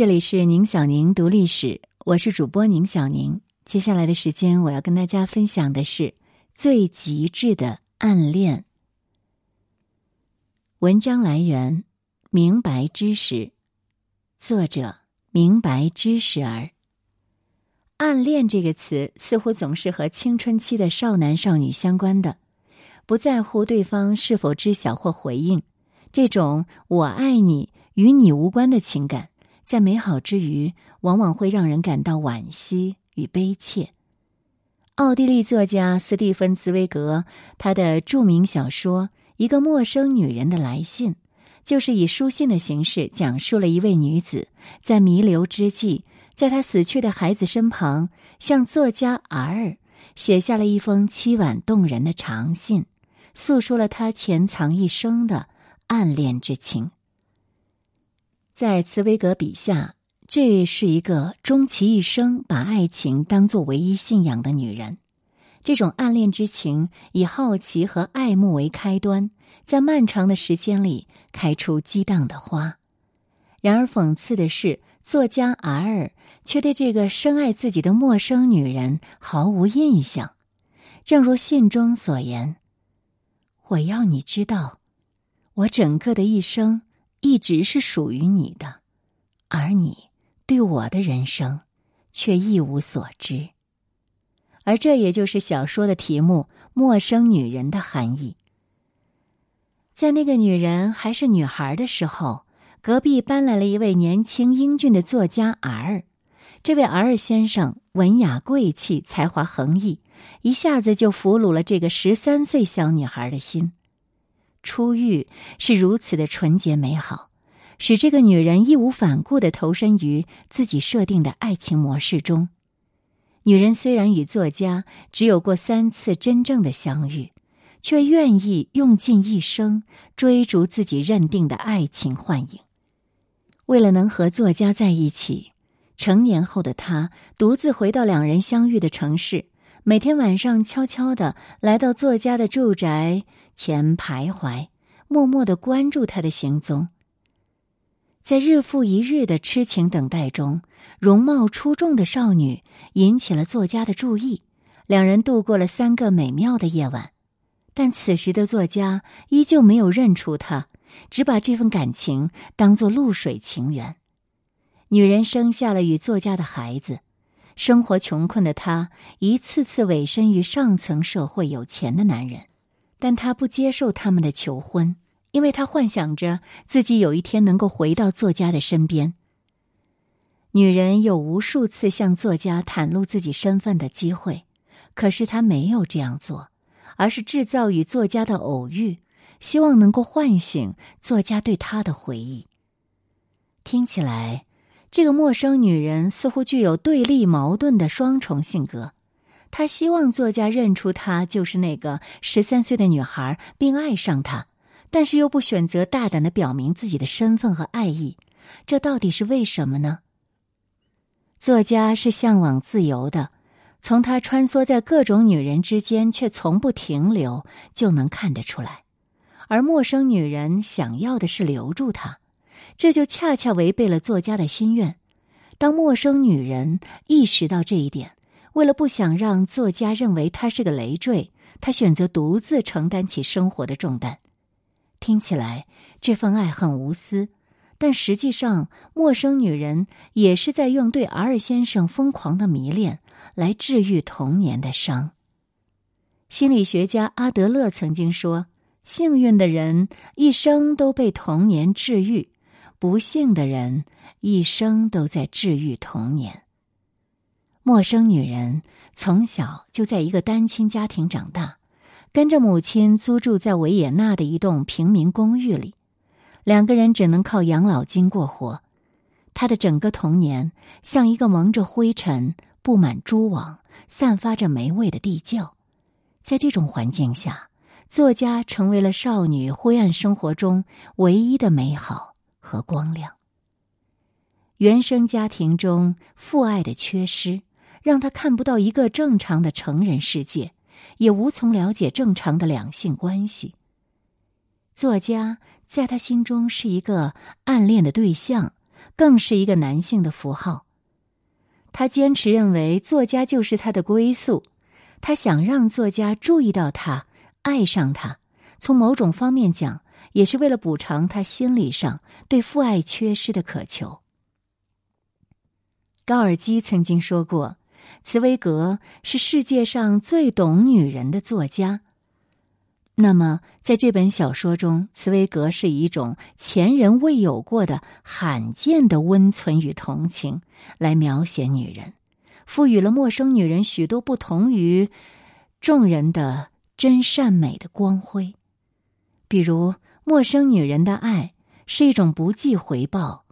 这里是宁小宁读历史，我是主播宁小宁。接下来的时间，我要跟大家分享的是最极致的暗恋。文章来源：明白知识，作者：明白知识儿。暗恋这个词似乎总是和青春期的少男少女相关的，不在乎对方是否知晓或回应，这种“我爱你”与你无关的情感。在美好之余，往往会让人感到惋惜与悲切。奥地利作家斯蒂芬·茨威格他的著名小说《一个陌生女人的来信》，就是以书信的形式讲述了一位女子在弥留之际，在她死去的孩子身旁，向作家 R 写下了一封凄婉动人的长信，诉说了她潜藏一生的暗恋之情。在茨威格笔下，这是一个终其一生把爱情当作唯一信仰的女人。这种暗恋之情以好奇和爱慕为开端，在漫长的时间里开出激荡的花。然而，讽刺的是，作家 R 却对这个深爱自己的陌生女人毫无印象。正如信中所言：“我要你知道，我整个的一生。”一直是属于你的，而你对我的人生却一无所知。而这也就是小说的题目“陌生女人”的含义。在那个女人还是女孩的时候，隔壁搬来了一位年轻英俊的作家 R。这位 R 先生文雅贵气，才华横溢，一下子就俘虏了这个十三岁小女孩的心。初遇是如此的纯洁美好，使这个女人义无反顾的投身于自己设定的爱情模式中。女人虽然与作家只有过三次真正的相遇，却愿意用尽一生追逐自己认定的爱情幻影。为了能和作家在一起，成年后的她独自回到两人相遇的城市，每天晚上悄悄的来到作家的住宅。前徘徊，默默的关注他的行踪。在日复一日的痴情等待中，容貌出众的少女引起了作家的注意。两人度过了三个美妙的夜晚，但此时的作家依旧没有认出她，只把这份感情当作露水情缘。女人生下了与作家的孩子，生活穷困的她一次次委身于上层社会有钱的男人。但他不接受他们的求婚，因为他幻想着自己有一天能够回到作家的身边。女人有无数次向作家袒露自己身份的机会，可是她没有这样做，而是制造与作家的偶遇，希望能够唤醒作家对她的回忆。听起来，这个陌生女人似乎具有对立矛盾的双重性格。他希望作家认出她就是那个十三岁的女孩，并爱上她，但是又不选择大胆的表明自己的身份和爱意，这到底是为什么呢？作家是向往自由的，从他穿梭在各种女人之间却从不停留就能看得出来，而陌生女人想要的是留住他，这就恰恰违背了作家的心愿。当陌生女人意识到这一点。为了不想让作家认为他是个累赘，他选择独自承担起生活的重担。听起来这份爱很无私，但实际上，陌生女人也是在用对 R 先生疯狂的迷恋来治愈童年的伤。心理学家阿德勒曾经说：“幸运的人一生都被童年治愈，不幸的人一生都在治愈童年。”陌生女人从小就在一个单亲家庭长大，跟着母亲租住在维也纳的一栋平民公寓里，两个人只能靠养老金过活。她的整个童年像一个蒙着灰尘、布满蛛网、散发着霉味的地窖。在这种环境下，作家成为了少女灰暗生活中唯一的美好和光亮。原生家庭中父爱的缺失。让他看不到一个正常的成人世界，也无从了解正常的两性关系。作家在他心中是一个暗恋的对象，更是一个男性的符号。他坚持认为，作家就是他的归宿。他想让作家注意到他，爱上他。从某种方面讲，也是为了补偿他心理上对父爱缺失的渴求。高尔基曾经说过：“茨威格是世界上最懂女人的作家。”那么，在这本小说中，茨威格是以一种前人未有过的罕见的温存与同情来描写女人，赋予了陌生女人许多不同于众人的真善美的光辉。比如，陌生女人的爱是一种不计回报、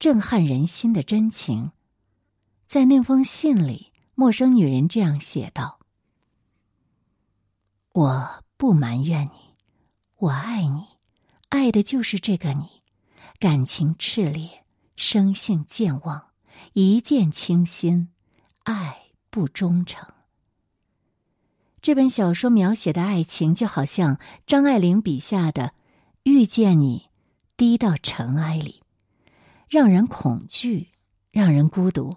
震撼人心的真情。在那封信里，陌生女人这样写道：“我。”不埋怨你，我爱你，爱的就是这个你。感情炽烈，生性健忘，一见倾心，爱不忠诚。这本小说描写的爱情，就好像张爱玲笔下的“遇见你，低到尘埃里”，让人恐惧，让人孤独，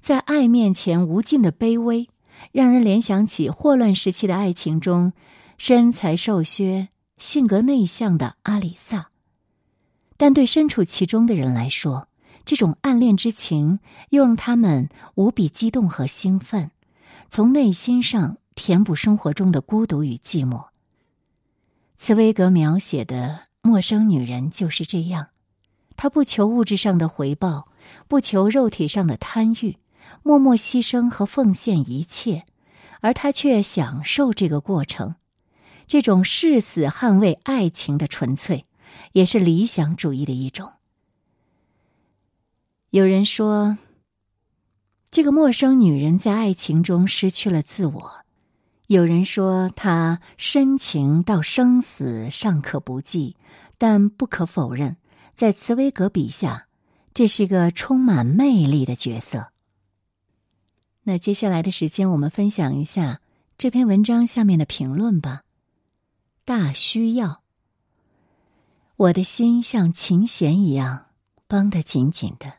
在爱面前无尽的卑微，让人联想起霍乱时期的爱情中。身材瘦削、性格内向的阿里萨，但对身处其中的人来说，这种暗恋之情又让他们无比激动和兴奋，从内心上填补生活中的孤独与寂寞。茨威格描写的陌生女人就是这样，她不求物质上的回报，不求肉体上的贪欲，默默牺牲和奉献一切，而他却享受这个过程。这种誓死捍卫爱情的纯粹，也是理想主义的一种。有人说，这个陌生女人在爱情中失去了自我；有人说，她深情到生死尚可不计。但不可否认，在茨威格笔下，这是个充满魅力的角色。那接下来的时间，我们分享一下这篇文章下面的评论吧。大需要，我的心像琴弦一样绷得紧紧的。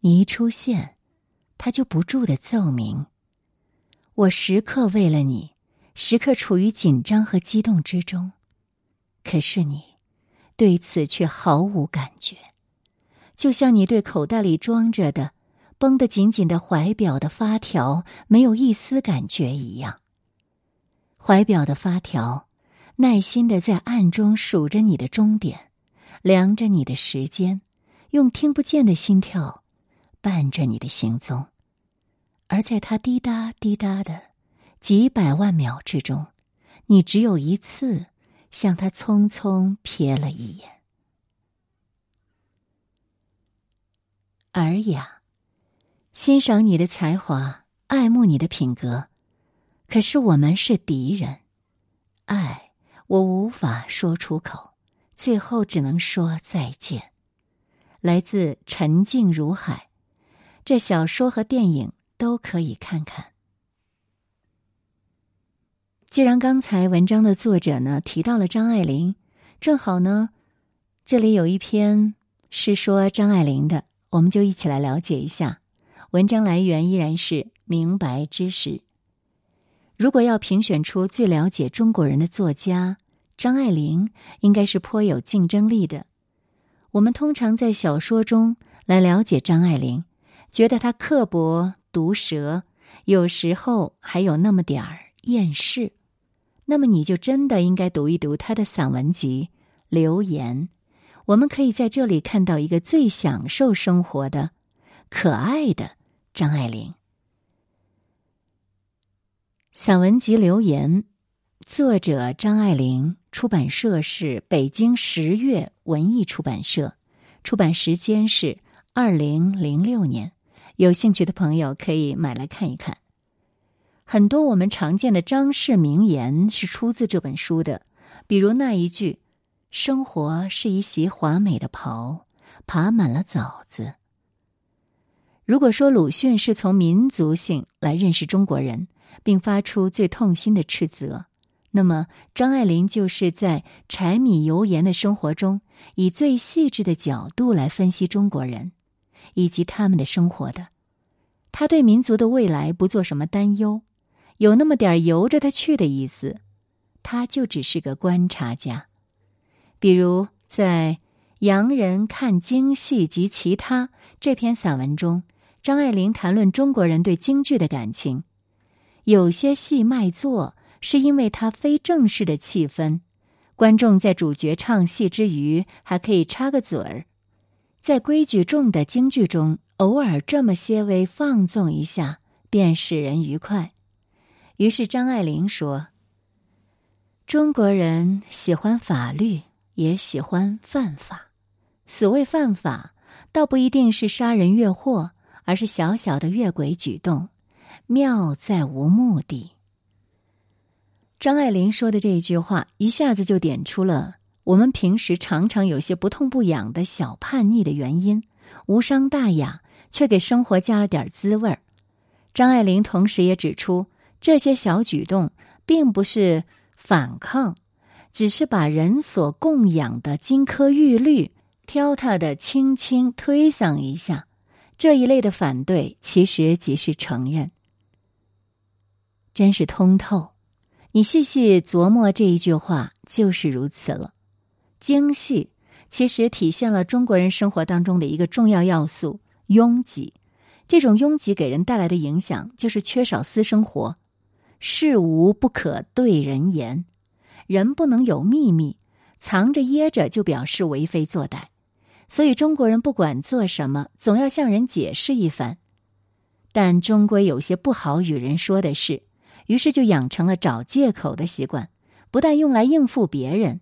你一出现，它就不住的奏鸣。我时刻为了你，时刻处于紧张和激动之中。可是你对此却毫无感觉，就像你对口袋里装着的绷得紧紧的怀表的发条没有一丝感觉一样。怀表的发条。耐心的在暗中数着你的终点，量着你的时间，用听不见的心跳伴着你的行踪，而在它滴答滴答的几百万秒之中，你只有一次向他匆匆瞥了一眼。尔雅，欣赏你的才华，爱慕你的品格，可是我们是敌人，爱。我无法说出口，最后只能说再见。来自沉静如海，这小说和电影都可以看看。既然刚才文章的作者呢提到了张爱玲，正好呢，这里有一篇是说张爱玲的，我们就一起来了解一下。文章来源依然是明白知识。如果要评选出最了解中国人的作家，张爱玲应该是颇有竞争力的。我们通常在小说中来了解张爱玲，觉得她刻薄毒舌，有时候还有那么点儿厌世。那么你就真的应该读一读她的散文集《留言》。我们可以在这里看到一个最享受生活的、可爱的张爱玲。散文集《留言》，作者张爱玲，出版社是北京十月文艺出版社，出版时间是二零零六年。有兴趣的朋友可以买来看一看。很多我们常见的张氏名言是出自这本书的，比如那一句：“生活是一袭华美的袍，爬满了枣子。”如果说鲁迅是从民族性来认识中国人。并发出最痛心的斥责，那么张爱玲就是在柴米油盐的生活中，以最细致的角度来分析中国人以及他们的生活的。他对民族的未来不做什么担忧，有那么点由着他去的意思。他就只是个观察家。比如在《洋人看京戏及其他》这篇散文中，张爱玲谈论中国人对京剧的感情。有些戏卖座。是因为它非正式的气氛，观众在主角唱戏之余还可以插个嘴儿，在规矩重的京剧中，偶尔这么些微放纵一下，便使人愉快。于是张爱玲说：“中国人喜欢法律，也喜欢犯法。所谓犯法，倒不一定是杀人越货，而是小小的越轨举动，妙在无目的。”张爱玲说的这一句话，一下子就点出了我们平时常常有些不痛不痒的小叛逆的原因，无伤大雅，却给生活加了点滋味儿。张爱玲同时也指出，这些小举动并不是反抗，只是把人所供养的金科玉律挑剔的轻轻推搡一下。这一类的反对，其实即是承认，真是通透。你细细琢磨这一句话，就是如此了。精细其实体现了中国人生活当中的一个重要要素——拥挤。这种拥挤给人带来的影响，就是缺少私生活，事无不可对人言，人不能有秘密，藏着掖着就表示为非作歹。所以中国人不管做什么，总要向人解释一番。但终归有些不好与人说的事。于是就养成了找借口的习惯，不但用来应付别人，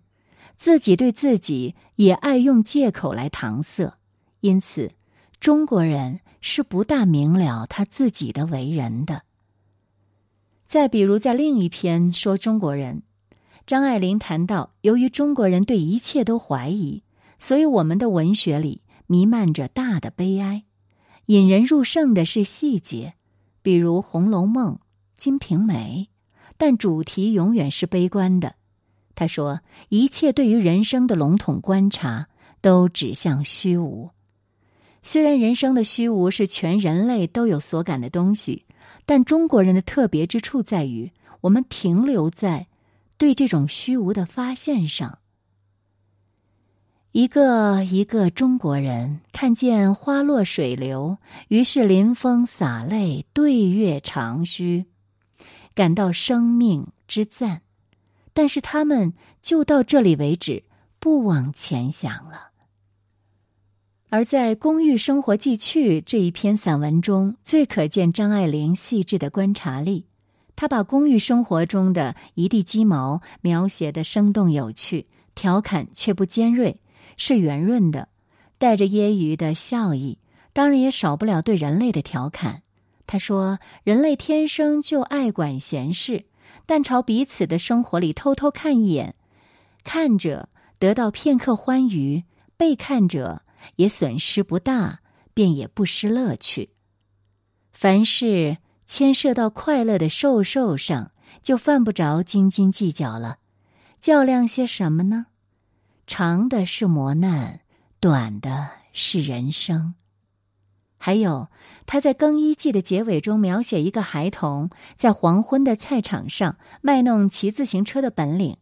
自己对自己也爱用借口来搪塞。因此，中国人是不大明了他自己的为人的。再比如，在另一篇说中国人，张爱玲谈到，由于中国人对一切都怀疑，所以我们的文学里弥漫着大的悲哀。引人入胜的是细节，比如《红楼梦》。《金瓶梅》，但主题永远是悲观的。他说：“一切对于人生的笼统观察都指向虚无。虽然人生的虚无是全人类都有所感的东西，但中国人的特别之处在于，我们停留在对这种虚无的发现上。一个一个中国人看见花落水流，于是临风洒泪，对月长吁。”感到生命之赞，但是他们就到这里为止，不往前想了。而在《公寓生活记趣》这一篇散文中，最可见张爱玲细致的观察力。她把公寓生活中的一地鸡毛描写的生动有趣，调侃却不尖锐，是圆润的，带着揶揄的笑意，当然也少不了对人类的调侃。他说：“人类天生就爱管闲事，但朝彼此的生活里偷偷看一眼，看者得到片刻欢愉，被看者也损失不大，便也不失乐趣。凡事牵涉到快乐的受受上，就犯不着斤斤计较了。较量些什么呢？长的是磨难，短的是人生。还有。”他在《更衣记》的结尾中描写一个孩童在黄昏的菜场上卖弄骑自行车的本领，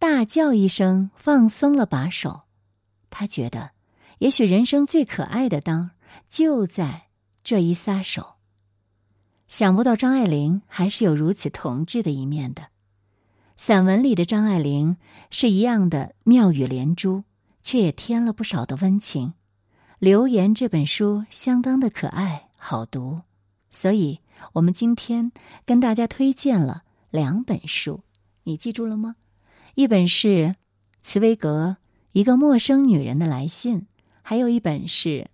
大叫一声，放松了把手。他觉得，也许人生最可爱的当就在这一撒手。想不到张爱玲还是有如此童稚的一面的。散文里的张爱玲是一样的妙语连珠，却也添了不少的温情。留言这本书相当的可爱好读，所以我们今天跟大家推荐了两本书，你记住了吗？一本是茨威格《一个陌生女人的来信》，还有一本是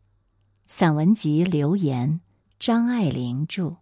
散文集《留言》，张爱玲著。